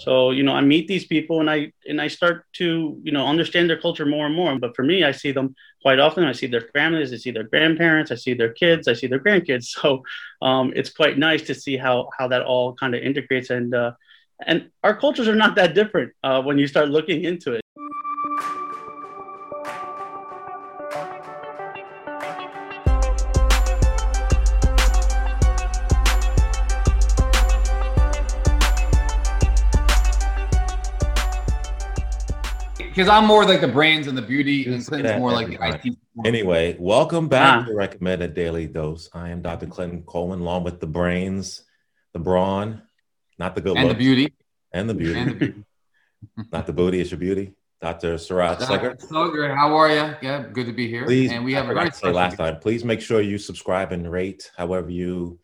So you know, I meet these people and I and I start to you know understand their culture more and more. But for me, I see them quite often. I see their families, I see their grandparents, I see their kids, I see their grandkids. So um, it's quite nice to see how how that all kind of integrates and uh, and our cultures are not that different uh, when you start looking into it. Because I'm more like the brains and the beauty, and Clinton's more like the IT. Anyway, welcome back ah. to Recommended Daily Dose. I am Dr. Clinton Coleman, along with the brains, the brawn, not the good and looks, the beauty, and the beauty, and the beauty. not the booty, it's your beauty. Dr. Sarat Slugger. Slugger, how are you? Yeah, good to be here. Please, and we have a very say last time. Please make sure you subscribe and rate, however you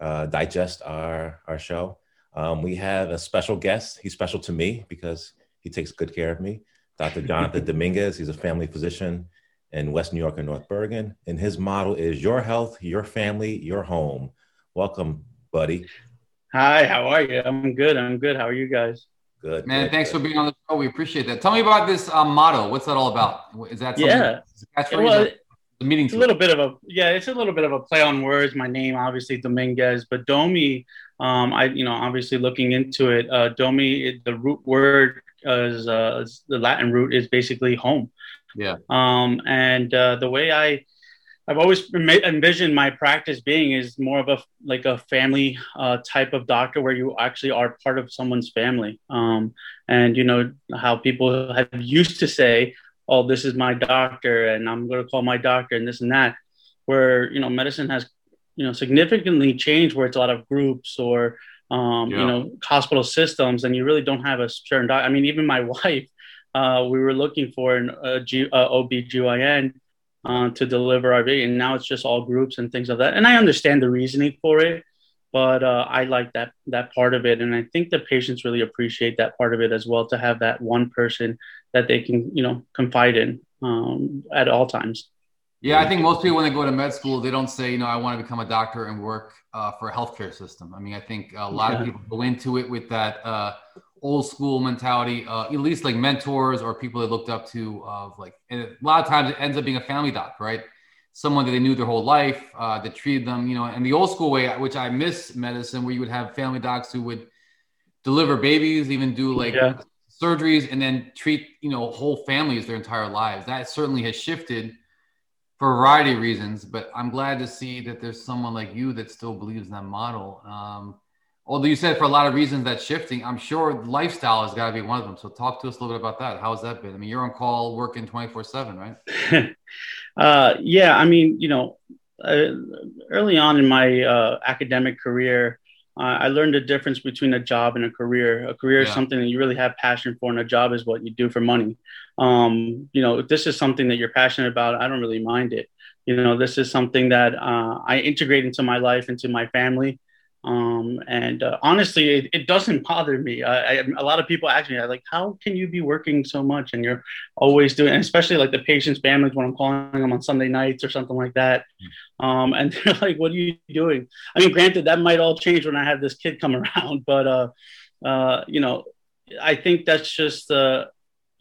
uh, digest our our show. Um, we have a special guest. He's special to me because he takes good care of me. Dr. Jonathan Dominguez. He's a family physician in West New York and North Bergen. And his model is your health, your family, your home. Welcome, buddy. Hi, how are you? I'm good. I'm good. How are you guys? Good. Man, good, thanks good. for being on the show. We appreciate that. Tell me about this um, motto. What's that all about? Is that yeah? Well, the meeting. It's a little bit of a yeah. It's a little bit of a play on words. My name, obviously Dominguez, but Domi. Um, I you know obviously looking into it. Uh, Domi, the root word as uh, the Latin root is basically home. Yeah. Um, and uh, the way I I've always envisioned my practice being is more of a like a family uh, type of doctor where you actually are part of someone's family. Um, and you know how people have used to say, "Oh, this is my doctor," and I'm going to call my doctor, and this and that. Where you know medicine has you know significantly changed, where it's a lot of groups or um, yeah. you know, hospital systems, and you really don't have a certain doc. I mean, even my wife, uh, we were looking for an G, uh, OBGYN uh, to deliver our baby, and now it's just all groups and things of that. And I understand the reasoning for it, but uh, I like that that part of it, and I think the patients really appreciate that part of it as well to have that one person that they can, you know, confide in um, at all times. Yeah, I think most people when they go to med school, they don't say, you know, I want to become a doctor and work uh, for a healthcare system. I mean, I think a lot yeah. of people go into it with that uh, old school mentality, uh, at least like mentors or people they looked up to. Of like, and a lot of times it ends up being a family doc, right? Someone that they knew their whole life, uh, that treated them, you know, and the old school way, which I miss medicine, where you would have family docs who would deliver babies, even do like yeah. surgeries, and then treat, you know, whole families their entire lives. That certainly has shifted for a variety of reasons, but I'm glad to see that there's someone like you that still believes in that model. Um, although you said for a lot of reasons that's shifting, I'm sure lifestyle has got to be one of them. So talk to us a little bit about that. How's that been? I mean, you're on call working 24 seven, right? uh, yeah. I mean, you know, uh, early on in my uh, academic career, uh, I learned the difference between a job and a career. A career yeah. is something that you really have passion for, and a job is what you do for money. Um, you know, if this is something that you're passionate about, I don't really mind it. You know, this is something that uh, I integrate into my life, into my family. Um, and uh, honestly, it, it, doesn't bother me. I, I, a lot of people ask me, like, how can you be working so much and you're always doing, especially like the patients' families when I'm calling them on Sunday nights or something like that. Hmm. Um, and they're like, what are you doing? I mean, granted, that might all change when I have this kid come around, but uh, uh, you know, I think that's just uh,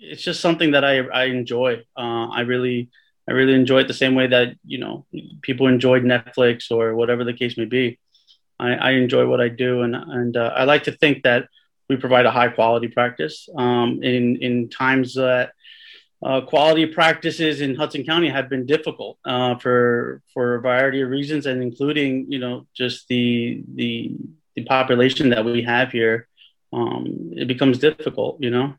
it's just something that I I enjoy. Uh, I really I really enjoy it the same way that you know people enjoyed Netflix or whatever the case may be. I, I enjoy what I do, and and uh, I like to think that we provide a high quality practice. Um, in in times that uh, quality practices in Hudson County have been difficult uh, for for a variety of reasons, and including you know just the the the population that we have here. Um, it becomes difficult, you know.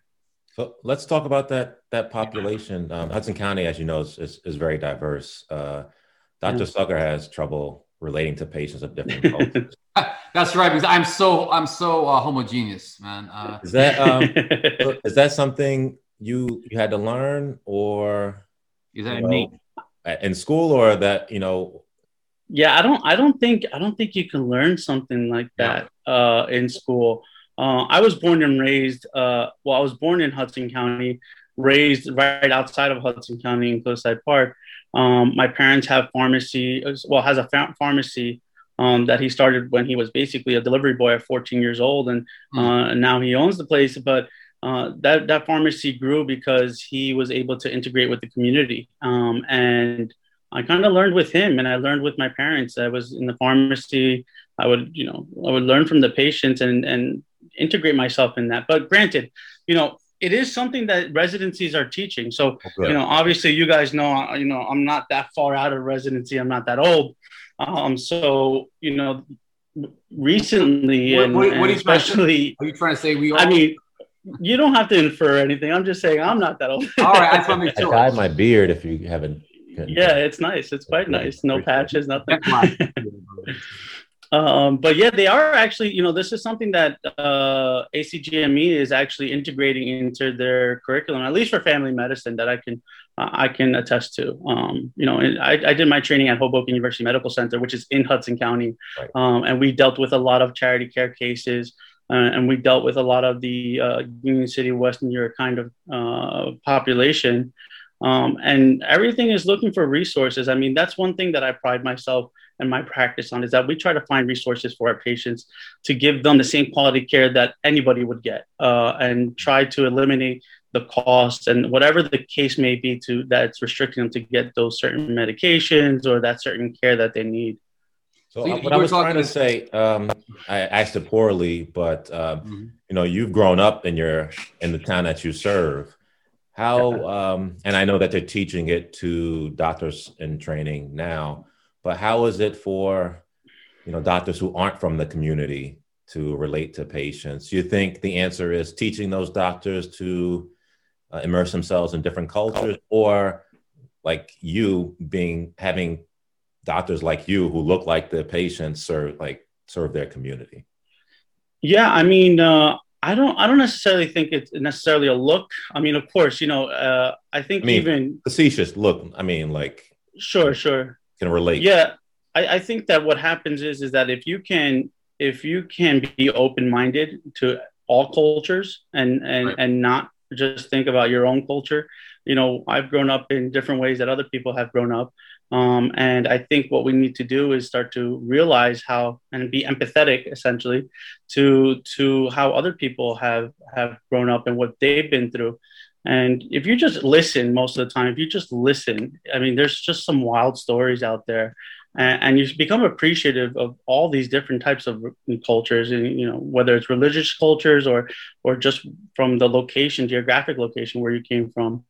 So let's talk about that that population. Um, Hudson County, as you know, is is, is very diverse. Uh, Dr. Slugger has trouble relating to patients of different cultures. That's right, because I'm so I'm so uh, homogeneous, man. Uh, is that um, is that something you you had to learn, or is that you know, in school, or that you know? Yeah, I don't I don't think I don't think you can learn something like that uh, in school. Uh, I was born and raised, uh, well, I was born in Hudson County, raised right outside of Hudson County in Cliffside Park. Um, my parents have pharmacy, well, has a pharmacy um, that he started when he was basically a delivery boy at 14 years old, and, mm. uh, now he owns the place. But uh, that that pharmacy grew because he was able to integrate with the community, um, and I kind of learned with him, and I learned with my parents. I was in the pharmacy. I would, you know, I would learn from the patients and and integrate myself in that. But granted, you know, it is something that residencies are teaching. So, okay. you know, obviously, you guys know, you know, I'm not that far out of residency. I'm not that old. Um, so, you know, recently, what, and, what, what and especially, are you trying to say we? All- I mean, you don't have to infer anything. I'm just saying I'm not that old. all right, I, I dyed my beard. If you haven't, yeah, it's nice. It's quite nice. No patches, nothing. Um, but yeah, they are actually, you know, this is something that uh, ACGME is actually integrating into their curriculum, at least for family medicine, that I can uh, I can attest to. Um, you know, I, I, did my training at Hoboken University Medical Center, which is in Hudson County, right. um, and we dealt with a lot of charity care cases. Uh, and we dealt with a lot of the uh, Union City, West New York kind of uh, population. Um, and everything is looking for resources. I mean, that's one thing that I pride myself and my practice on is that we try to find resources for our patients to give them the same quality care that anybody would get uh, and try to eliminate the cost and whatever the case may be to that's restricting them to get those certain medications or that certain care that they need. So, so what I was trying to say, um, I asked it poorly, but um, mm-hmm. you know, you've grown up in your in the town that you serve. How um, and I know that they're teaching it to doctors in training now but how is it for you know doctors who aren't from the community to relate to patients? Do you think the answer is teaching those doctors to uh, immerse themselves in different cultures or like you being having doctors like you who look like the patients serve like serve their community? Yeah i mean uh, i don't i don't necessarily think it's necessarily a look. I mean of course you know uh, i think I mean, even facetious look i mean like sure sure can relate. Yeah, I, I think that what happens is is that if you can if you can be open minded to all cultures and and right. and not just think about your own culture. You know, I've grown up in different ways that other people have grown up. Um, and I think what we need to do is start to realize how and be empathetic, essentially, to to how other people have have grown up and what they've been through. And if you just listen most of the time, if you just listen, I mean, there's just some wild stories out there. And, you become appreciative of all these different types of cultures, and you know whether it's religious cultures or or just from the location, geographic location where you came from.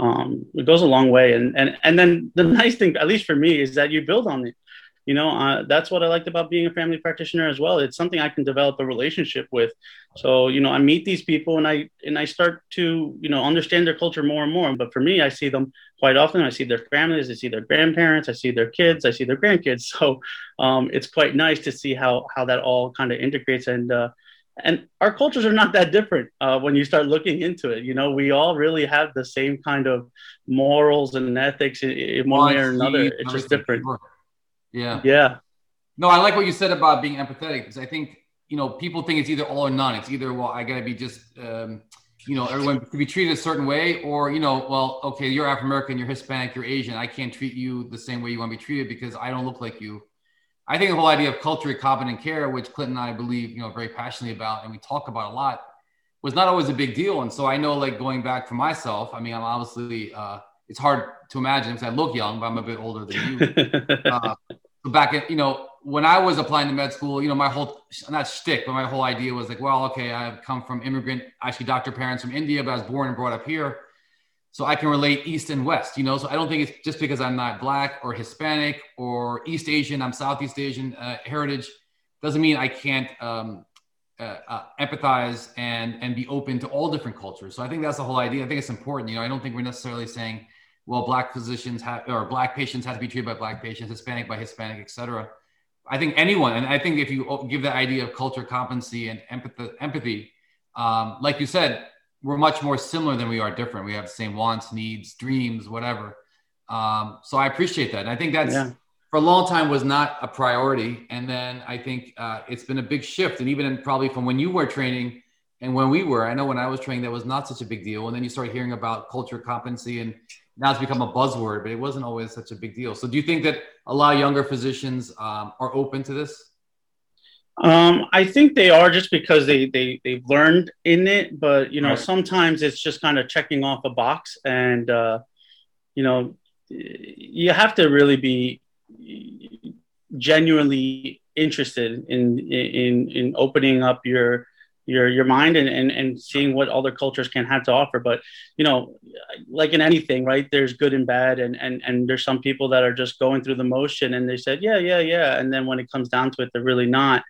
Um, it goes a long way, and and and then the nice thing, at least for me, is that you build on it you know uh, that's what i liked about being a family practitioner as well it's something i can develop a relationship with so you know i meet these people and i and i start to you know understand their culture more and more but for me i see them quite often i see their families i see their grandparents i see their kids i see their grandkids so um, it's quite nice to see how how that all kind of integrates and uh, and our cultures are not that different uh, when you start looking into it. You know, we all really have the same kind of morals and ethics in, in one way or another. It's just different. Yeah. Yeah. No, I like what you said about being empathetic because I think, you know, people think it's either all or none. It's either, well, I got to be just, um, you know, everyone to be treated a certain way, or, you know, well, okay, you're African American, you're Hispanic, you're Asian. I can't treat you the same way you want to be treated because I don't look like you. I think the whole idea of culturally competent care, which Clinton and I believe, you know, very passionately about and we talk about a lot, was not always a big deal. And so I know, like, going back for myself, I mean, I'm obviously, uh, it's hard to imagine because I look young, but I'm a bit older than you. Uh, back at you know when I was applying to med school, you know my whole not shtick, but my whole idea was like, well, okay, I've come from immigrant, actually doctor parents from India, but I was born and brought up here, so I can relate East and West. You know, so I don't think it's just because I'm not Black or Hispanic or East Asian, I'm Southeast Asian uh, heritage, doesn't mean I can't um, uh, uh, empathize and and be open to all different cultures. So I think that's the whole idea. I think it's important. You know, I don't think we're necessarily saying well, black physicians have or black patients have to be treated by black patients, Hispanic by Hispanic, etc. I think anyone, and I think if you give the idea of culture competency and empathy, empathy, um, like you said, we're much more similar than we are different. We have the same wants, needs, dreams, whatever. Um, so I appreciate that, and I think that's yeah. for a long time was not a priority, and then I think uh, it's been a big shift, and even in, probably from when you were training and when we were. I know when I was training, that was not such a big deal, and then you start hearing about culture competency and now it's become a buzzword, but it wasn't always such a big deal. So do you think that a lot of younger physicians um, are open to this? Um, I think they are just because they they they've learned in it, but you know right. sometimes it's just kind of checking off a box, and uh, you know you have to really be genuinely interested in in in opening up your your your mind and, and and seeing what other cultures can have to offer. But you know like in anything right there's good and bad. And and and there's some people that are just going through the motion and they said yeah yeah yeah. And then when it comes down to it they're really not.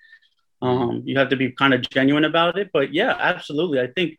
Um you have to be kind of genuine about it. But yeah absolutely. I think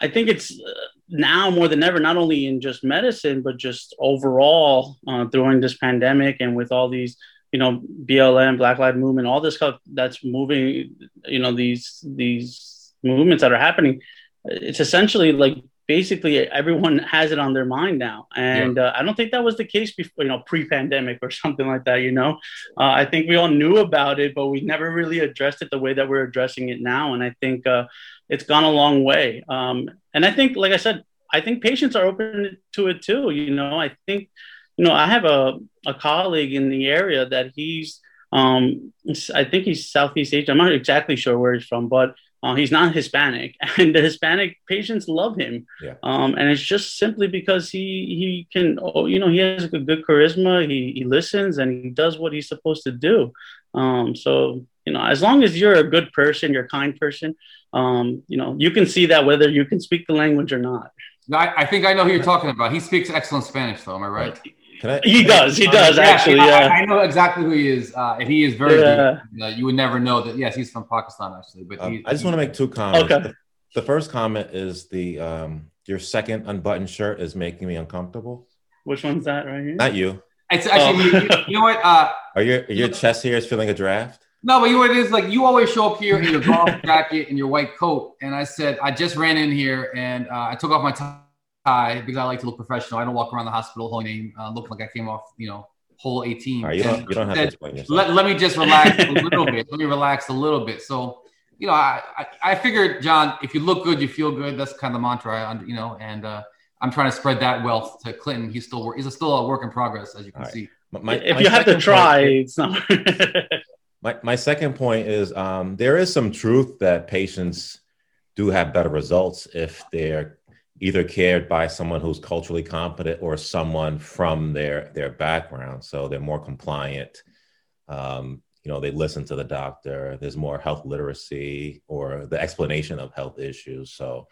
i think it's uh, now more than ever not only in just medicine but just overall uh, during this pandemic and with all these you know BLM, Black Lives Movement, all this stuff that's moving. You know these these movements that are happening. It's essentially like basically everyone has it on their mind now, and yeah. uh, I don't think that was the case before. You know, pre-pandemic or something like that. You know, uh, I think we all knew about it, but we never really addressed it the way that we're addressing it now, and I think uh, it's gone a long way. Um, and I think, like I said, I think patients are open to it too. You know, I think you know, I have a, a colleague in the area that he's, um, I think he's Southeast Asian. I'm not exactly sure where he's from, but uh, he's not Hispanic, and the Hispanic patients love him. Yeah. Um, and it's just simply because he he can, oh, you know, he has a good charisma. He he listens and he does what he's supposed to do. Um, so you know, as long as you're a good person, you're a kind person, um, you know, you can see that whether you can speak the language or not. No, I, I think I know who you're talking about. He speaks excellent Spanish, though. Am I right? Can I, he does. He does actually. Yeah, I, I, know exactly who he is, uh, and he is very. Yeah. Uh, you would never know that. Yes, he's from Pakistan actually. But um, I just want to make two comments. Okay. The, the first comment is the um, your second unbuttoned shirt is making me uncomfortable. Which one's that right here? Not you. It's actually oh. you, you, know what? Uh, Are your your chest here is feeling a draft? No, but you know what it is like. You always show up here in your golf jacket and your white coat, and I said I just ran in here and uh, I took off my tie tie because I like to look professional. I don't walk around the hospital holding uh, looking like I came off, you know, hole 18. Right, you, don't, you don't have to explain yourself. Let, let me just relax a little bit. Let me relax a little bit. So, you know, I, I, I figured, John, if you look good, you feel good. That's kind of the mantra, I, you know, and uh, I'm trying to spread that wealth to Clinton. He's still, he's still a work in progress, as you can right. see. My, if my you have to try, point, it's not. my, my second point is um, there is some truth that patients do have better results if they're either cared by someone who's culturally competent or someone from their their background. So they're more compliant um, you know they listen to the doctor there's more health literacy or the explanation of health issues. So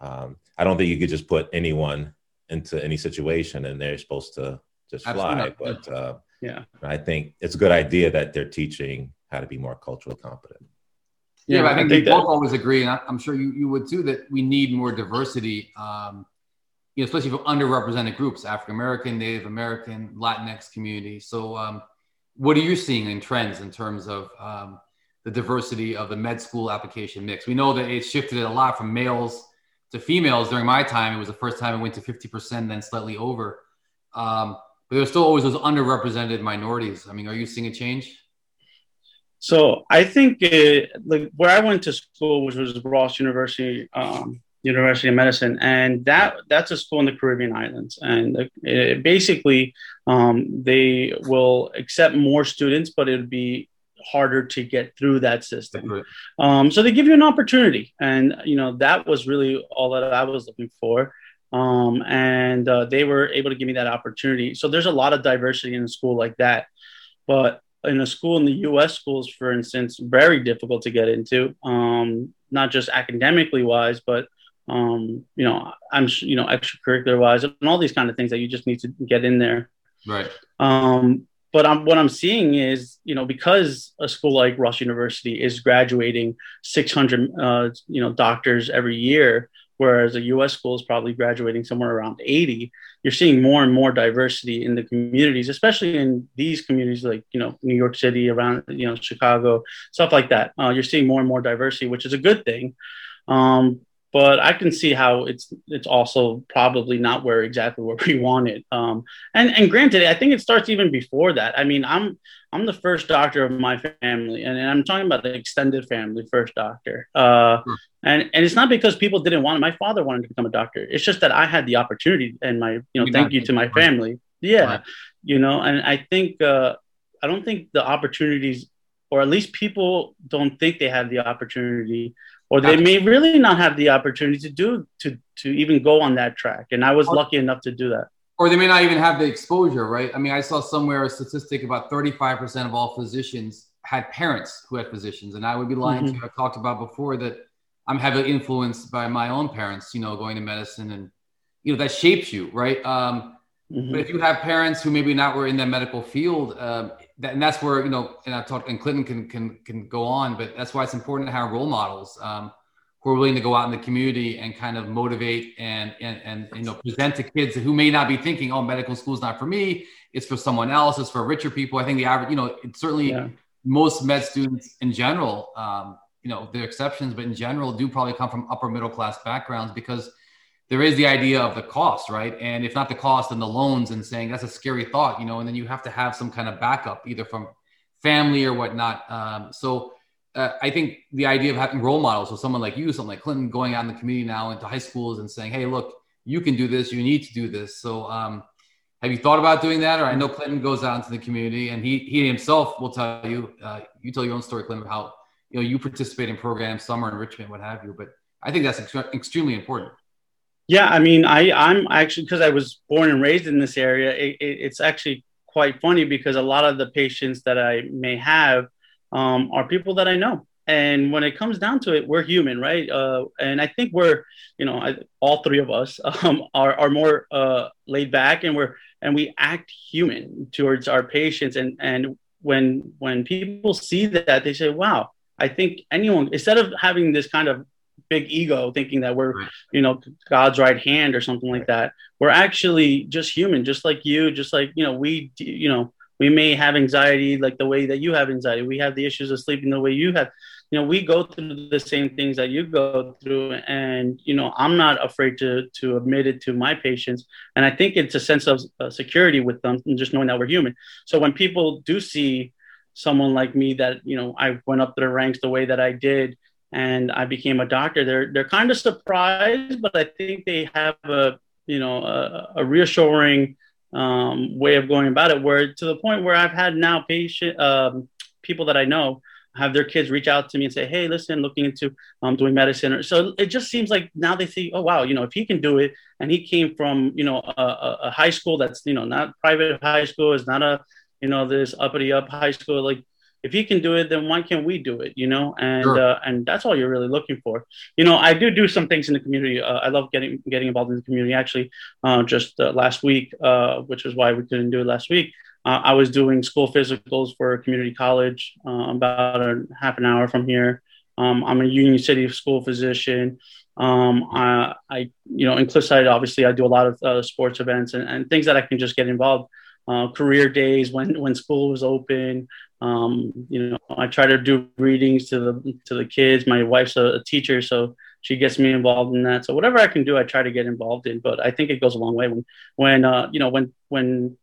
um, i don't think you could just put anyone into any situation and they're supposed to just fly. but uh, yeah. I think it's a good idea that they're teaching how to be more culturally competent yeah, yeah I think I we both always agree, and I'm sure you, you would too, that we need more diversity, um, you know, especially for underrepresented groups, African American, Native American, Latinx community. So, um, what are you seeing in trends in terms of um, the diversity of the med school application mix? We know that it shifted a lot from males to females during my time. It was the first time it went to 50%, then slightly over. Um, but there's still always those underrepresented minorities. I mean, are you seeing a change? So I think it, like where I went to school, which was Ross University, um, University of Medicine, and that that's a school in the Caribbean islands, and it, basically um, they will accept more students, but it would be harder to get through that system. Um, so they give you an opportunity, and you know that was really all that I was looking for. Um, and uh, they were able to give me that opportunity. So there's a lot of diversity in a school like that, but in a school in the U.S. schools, for instance, very difficult to get into, um, not just academically wise, but um, you know, I'm you know extracurricular wise, and all these kind of things that you just need to get in there. Right. Um, but I'm, what I'm seeing is, you know, because a school like Ross University is graduating 600, uh, you know, doctors every year, whereas a U.S. school is probably graduating somewhere around 80. You're seeing more and more diversity in the communities, especially in these communities like you know New York City, around you know Chicago, stuff like that. Uh, you're seeing more and more diversity, which is a good thing. Um, but I can see how it's it's also probably not where exactly where we want it. Um, and and granted, I think it starts even before that. I mean, I'm I'm the first doctor of my family, and, and I'm talking about the extended family first doctor. Uh, hmm. And and it's not because people didn't want it. My father wanted to become a doctor. It's just that I had the opportunity, and my you know, thank you to my family. Yeah, right. you know, and I think uh, I don't think the opportunities, or at least people don't think they have the opportunity or they may really not have the opportunity to do to to even go on that track. And i was lucky enough to do that. Or they may not even have the exposure right? I mean i saw somewhere a statistic about 35% of all physicians had parents who had physicians. And i would be lying mm-hmm. to you. I talked about before that i'm heavily influenced by my own parents you know going to medicine and you know that shapes you right? Um, mm-hmm. but if you have parents who maybe not were in that medical field um, and that's where you know, and I've talked, and Clinton can can can go on, but that's why it's important to have role models um, who are willing to go out in the community and kind of motivate and and and you know present to kids who may not be thinking, oh, medical school is not for me. It's for someone else. It's for richer people. I think the average, you know, it's certainly yeah. most med students in general. Um, you know, there are exceptions, but in general, do probably come from upper middle class backgrounds because there is the idea of the cost, right? And if not the cost, then the loans and saying that's a scary thought, you know, and then you have to have some kind of backup either from family or whatnot. Um, so uh, I think the idea of having role models, so someone like you, someone like Clinton, going out in the community now into high schools and saying, hey, look, you can do this, you need to do this. So um, have you thought about doing that? Or I know Clinton goes out into the community and he, he himself will tell you, uh, you tell your own story, Clinton, how, you know, you participate in programs, summer enrichment, what have you. But I think that's ex- extremely important. Yeah, I mean, I I'm actually because I was born and raised in this area. It, it, it's actually quite funny because a lot of the patients that I may have um, are people that I know. And when it comes down to it, we're human, right? Uh, and I think we're, you know, I, all three of us um, are, are more uh, laid back, and we're and we act human towards our patients. And and when when people see that, they say, "Wow, I think anyone instead of having this kind of big ego thinking that we're right. you know god's right hand or something like that. We're actually just human just like you just like you know we you know we may have anxiety like the way that you have anxiety. We have the issues of sleeping the way you have. You know we go through the same things that you go through and you know i'm not afraid to to admit it to my patients. And i think it's a sense of uh, security with them and just knowing that we're human. So when people do see someone like me that you know i went up their ranks the way that i did and I became a doctor. They're they're kind of surprised, but I think they have a you know a, a reassuring um, way of going about it. Where to the point where I've had now patient um, people that I know have their kids reach out to me and say, "Hey, listen, looking into um, doing medicine." So it just seems like now they see, "Oh, wow, you know, if he can do it, and he came from you know a, a high school that's you know not private high school, is not a you know this uppity up high school, like if he can do it, then why can't we do it? You know, and sure. uh, and that's all you're really looking for. You know, I do do some things in the community. Uh, I love getting getting involved in the community. Actually, uh, just uh, last week, uh, which is why we couldn't do it last week. Uh, I was doing school physicals for a community college about a half an hour from here. Um, I'm a Union City school physician. Um, I, I, you know, in Cliffside, obviously, I do a lot of sports events and, and things that I can just get involved. Uh, career days when when school was open. Um, you know, I try to do readings to the to the kids. My wife's a, a, teacher, so she gets me involved in that. So whatever I can do, I try to get involved in. But I think it goes a long way when when uh, you know when when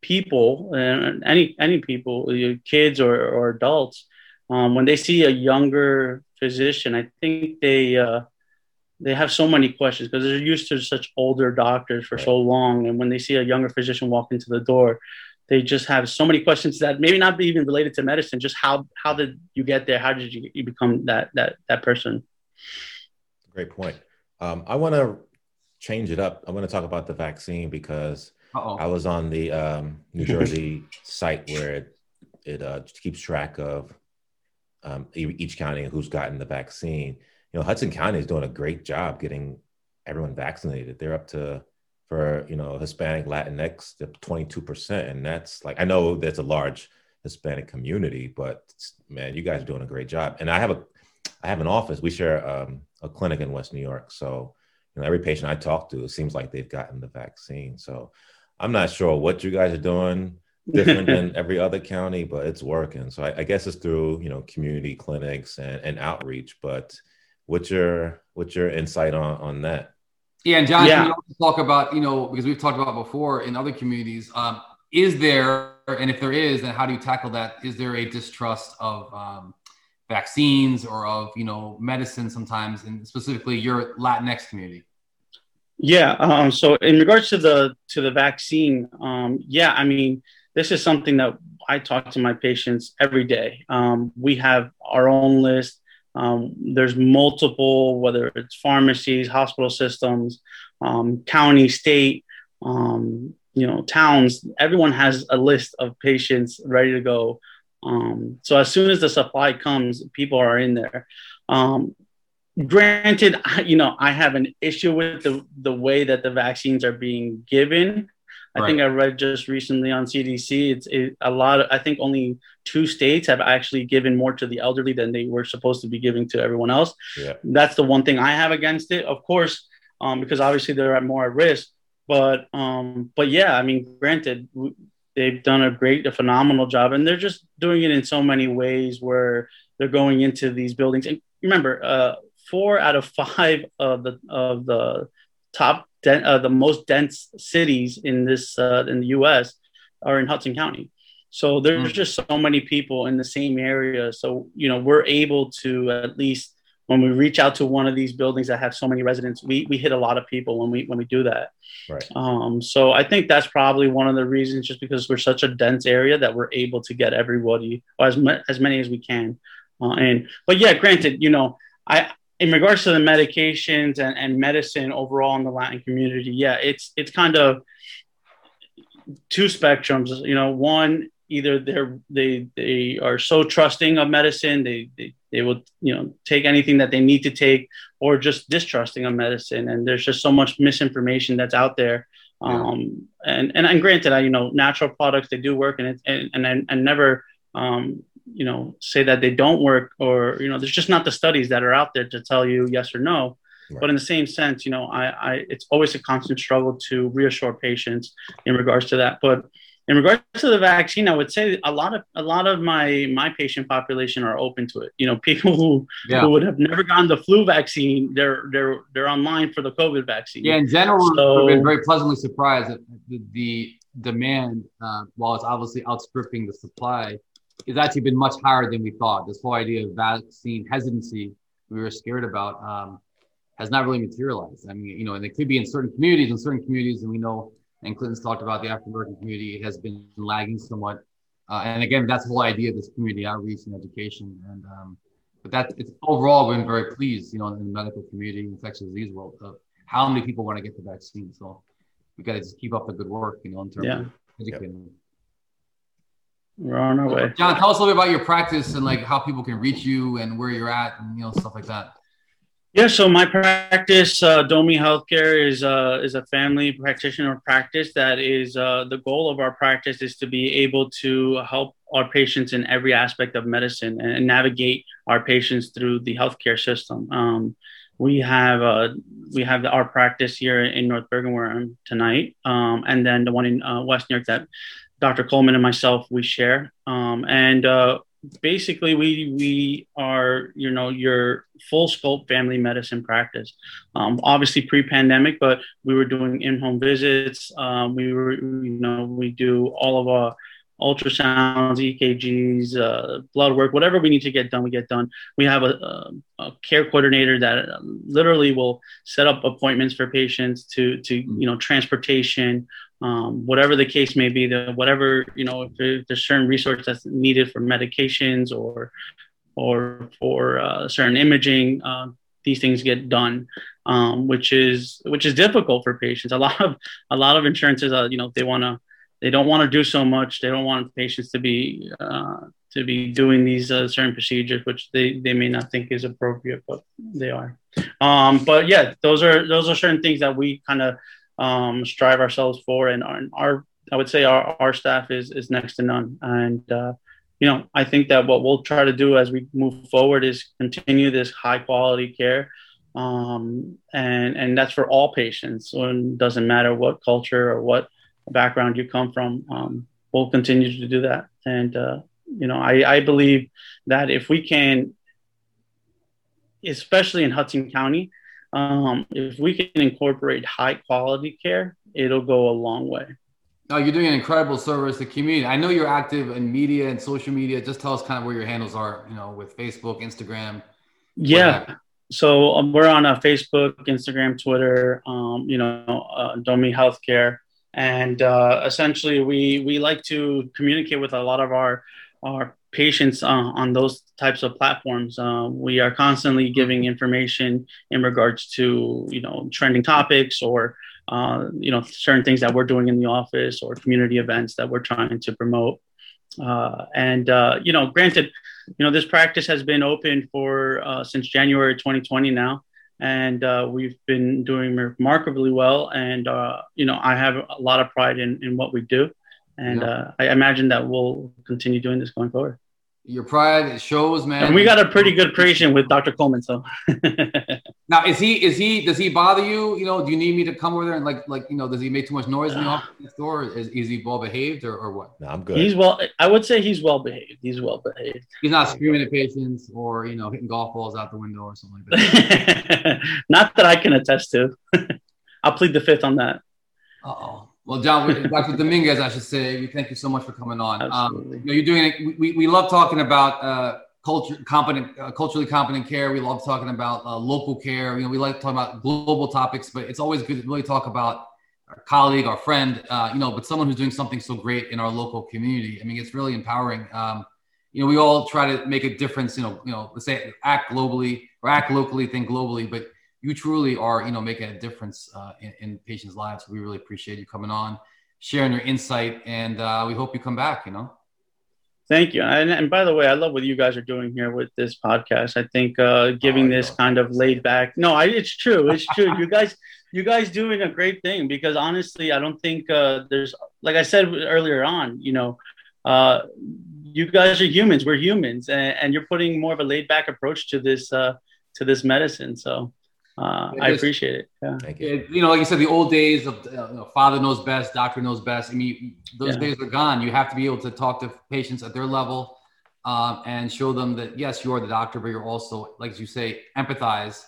people and uh, any any people, kids or or adults, um, when they see a younger physician, I think they uh, they have so many questions because they're used to such older doctors for so long, and when they see a younger physician walk into the door, they just have so many questions that maybe not be even related to medicine. Just how how did you get there? How did you, you become that that that person? Great point. Um, I want to change it up. I want to talk about the vaccine because Uh-oh. I was on the um, New Jersey site where it, it uh, keeps track of um, each county and who's gotten the vaccine. You know, Hudson County is doing a great job getting everyone vaccinated. They're up to for you know Hispanic Latinx to 22%, and that's like I know that's a large Hispanic community, but man, you guys are doing a great job. And I have a I have an office. We share um, a clinic in West New York, so you know every patient I talk to, it seems like they've gotten the vaccine. So I'm not sure what you guys are doing different than every other county, but it's working. So I, I, guess it's through you know community clinics and, and outreach, but What's your what's your insight on on that? Yeah, and John, yeah. can you talk about you know because we've talked about before in other communities. Um, is there, and if there is, then how do you tackle that? Is there a distrust of um, vaccines or of you know medicine sometimes, and specifically your Latinx community? Yeah. Um, so in regards to the to the vaccine, um, yeah, I mean, this is something that I talk to my patients every day. Um, we have our own list. Um, there's multiple, whether it's pharmacies, hospital systems, um, county, state, um, you know, towns. Everyone has a list of patients ready to go. so as soon as the supply comes, people are in there granted, you know, I have an issue with the the way that the vaccines are being given. I right. think I read just recently on CDC, it's it, a lot. Of, I think only two states have actually given more to the elderly than they were supposed to be giving to everyone else. Yeah. That's the one thing I have against it. Of course, um, because obviously they're at more at risk. But um, but yeah, I mean, granted, they've done a great, a phenomenal job, and they're just doing it in so many ways where they're going into these buildings. And remember, uh, four out of five of the of the top den- uh, the most dense cities in this uh, in the U.S. are in Hudson County. So there's mm. just so many people in the same area. So you know we're able to at least when we reach out to one of these buildings that have so many residents, we, we hit a lot of people when we when we do that. Right. Um, so I think that's probably one of the reasons, just because we're such a dense area that we're able to get everybody or as ma- as many as we can. Uh, and but yeah, granted, you know, I in regards to the medications and, and medicine overall in the Latin community, yeah, it's it's kind of two spectrums. You know, one either they're they they are so trusting of medicine they, they they will you know take anything that they need to take or just distrusting of medicine and there's just so much misinformation that's out there um and and, and granted i you know natural products they do work and it, and and, and never um you know say that they don't work or you know there's just not the studies that are out there to tell you yes or no right. but in the same sense you know I, I it's always a constant struggle to reassure patients in regards to that but in regards to the vaccine i would say a lot of a lot of my my patient population are open to it you know people who, yeah. who would have never gotten the flu vaccine they're they're they're online for the covid vaccine yeah in general so, we've been very pleasantly surprised that the, the demand uh, while it's obviously outstripping the supply has actually been much higher than we thought. This whole idea of vaccine hesitancy we were scared about um, has not really materialized. I mean, you know, and it could be in certain communities, in certain communities, and we know, and Clinton's talked about the African American community has been lagging somewhat. Uh, and again, that's the whole idea of this community outreach and education. And um, but that it's overall been very pleased, you know, in the medical community, infectious disease world, of how many people want to get the vaccine. So we got to just keep up the good work, you know, in terms yeah. of educating. Yep. We're on our way. John, tell us a little bit about your practice and like how people can reach you and where you're at and you know stuff like that. Yeah, so my practice, uh, Domi Healthcare, is uh, is a family practitioner practice. That is uh, the goal of our practice is to be able to help our patients in every aspect of medicine and, navigate our patients through the healthcare system. Um, we have uh, we have our practice here in North Bergen where I'm tonight, um, and then the one in uh, West New York that Dr. Coleman and myself we share, um, and uh, basically we we are you know your full scope family medicine practice. Um, obviously pre-pandemic, but we were doing in-home visits. Um, we were you know we do all of our ultrasounds, EKGs, uh, blood work, whatever we need to get done, we get done. We have a, a, a, care coordinator that literally will set up appointments for patients to, to you know, transportation, um, whatever the case may be, the whatever you know, if there's certain resources that's needed for medications or or for uh, certain imaging, uh, these things get done, um, which is which is difficult for patients. A lot of a lot of insurances, uh, you know, they want to they don't want to do so much. They don't want patients to be uh, to be doing these uh, certain procedures, which they, they may not think is appropriate, but they are. Um, but yeah, those are those are certain things that we kind of um, strive ourselves for, and our, our, I would say our, our staff is is next to none. And uh, you know, I think that what we'll try to do as we move forward is continue this high quality care, um, and and that's for all patients. So it doesn't matter what culture or what background you come from. Um, we'll continue to do that, and uh, you know, I, I believe that if we can especially in Hudson County, um, if we can incorporate high quality care, it'll go a long way. No, you're doing an incredible service to the community. I know you're active in media and social media. Just tell us kind of where your handles are, you know, with Facebook, Instagram. Yeah. So um, we're on uh, Facebook, Instagram, Twitter, um, you know, uh, Domi Healthcare. And uh, essentially, we, we like to communicate with a lot of our, our patients uh, on those types of platforms. Uh, we are constantly giving information in regards to, you know, trending topics or uh, you know, certain things that we're doing in the office or community events that we're trying to promote. Uh, and uh, you know, granted, you know, this practice has been open for uh, since January 2020 now, and uh, we've been doing remarkably well. And uh, you know, I have a lot of pride in in what we do, and yeah. I imagine that we'll continue doing this going forward your pride it shows, man. And we got a pretty good patient with Dr. Coleman. So now, is he is he does he bother you? You know, do you need me to come over there and like like you know, does he make too much noise in the office next door? Is, is he well behaved or, or what? No, I'm good. He's well. I would say he's well behaved. He's well behaved. He's not screaming at patients or you know hitting golf balls out the window or something like that. not that I can attest to. I'll plead the fifth on that. oh. Well, John, Dr. Dominguez, I should say, we thank you so much for coming on. Um, you know, you're doing it. We, we love talking about uh, culture, competent, uh, culturally competent care. We love talking about uh, local care. You know, we like talking about global topics, but it's always good to really talk about our colleague, our friend, uh, you know, but someone who's doing something so great in our local community. I mean, it's really empowering. Um, you know, we all try to make a difference. You know, you know, let's say act globally or act locally, think globally, but you truly are, you know, making a difference uh, in, in, patients' lives. We really appreciate you coming on, sharing your insight, and uh, we hope you come back. You know. Thank you. And, and, by the way, I love what you guys are doing here with this podcast. I think uh, giving oh, this kind of laid back. No, I, it's true. It's true. you guys, you guys doing a great thing because honestly, I don't think uh, there's like I said earlier on. You know, uh, you guys are humans. We're humans, and, and, you're putting more of a laid back approach to this uh, to this medicine. So uh, I appreciate it. Yeah. Thank you. It, you know, like you said, the old days of uh, you know, father knows best, doctor knows best. I mean, those yeah. days are gone. You have to be able to talk to patients at their level um, and show them that yes, you are the doctor, but you're also, like you say, empathize.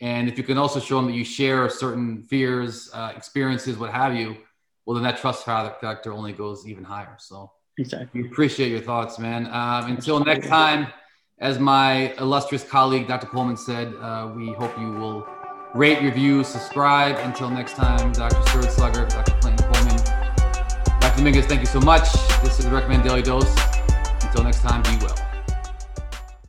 And if you can also show them that you share certain fears, uh, experiences, what have you, well, then that trust factor only goes even higher. So, exactly. We appreciate your thoughts, man. Um, until next time. As my illustrious colleague, Dr. Coleman, said, uh, we hope you will rate, review, subscribe. Until next time, Dr. Stuart Slugger, Dr. Clinton Coleman, Dr. Dominguez, thank you so much. This is the Recommend Daily Dose. Until next time, be well.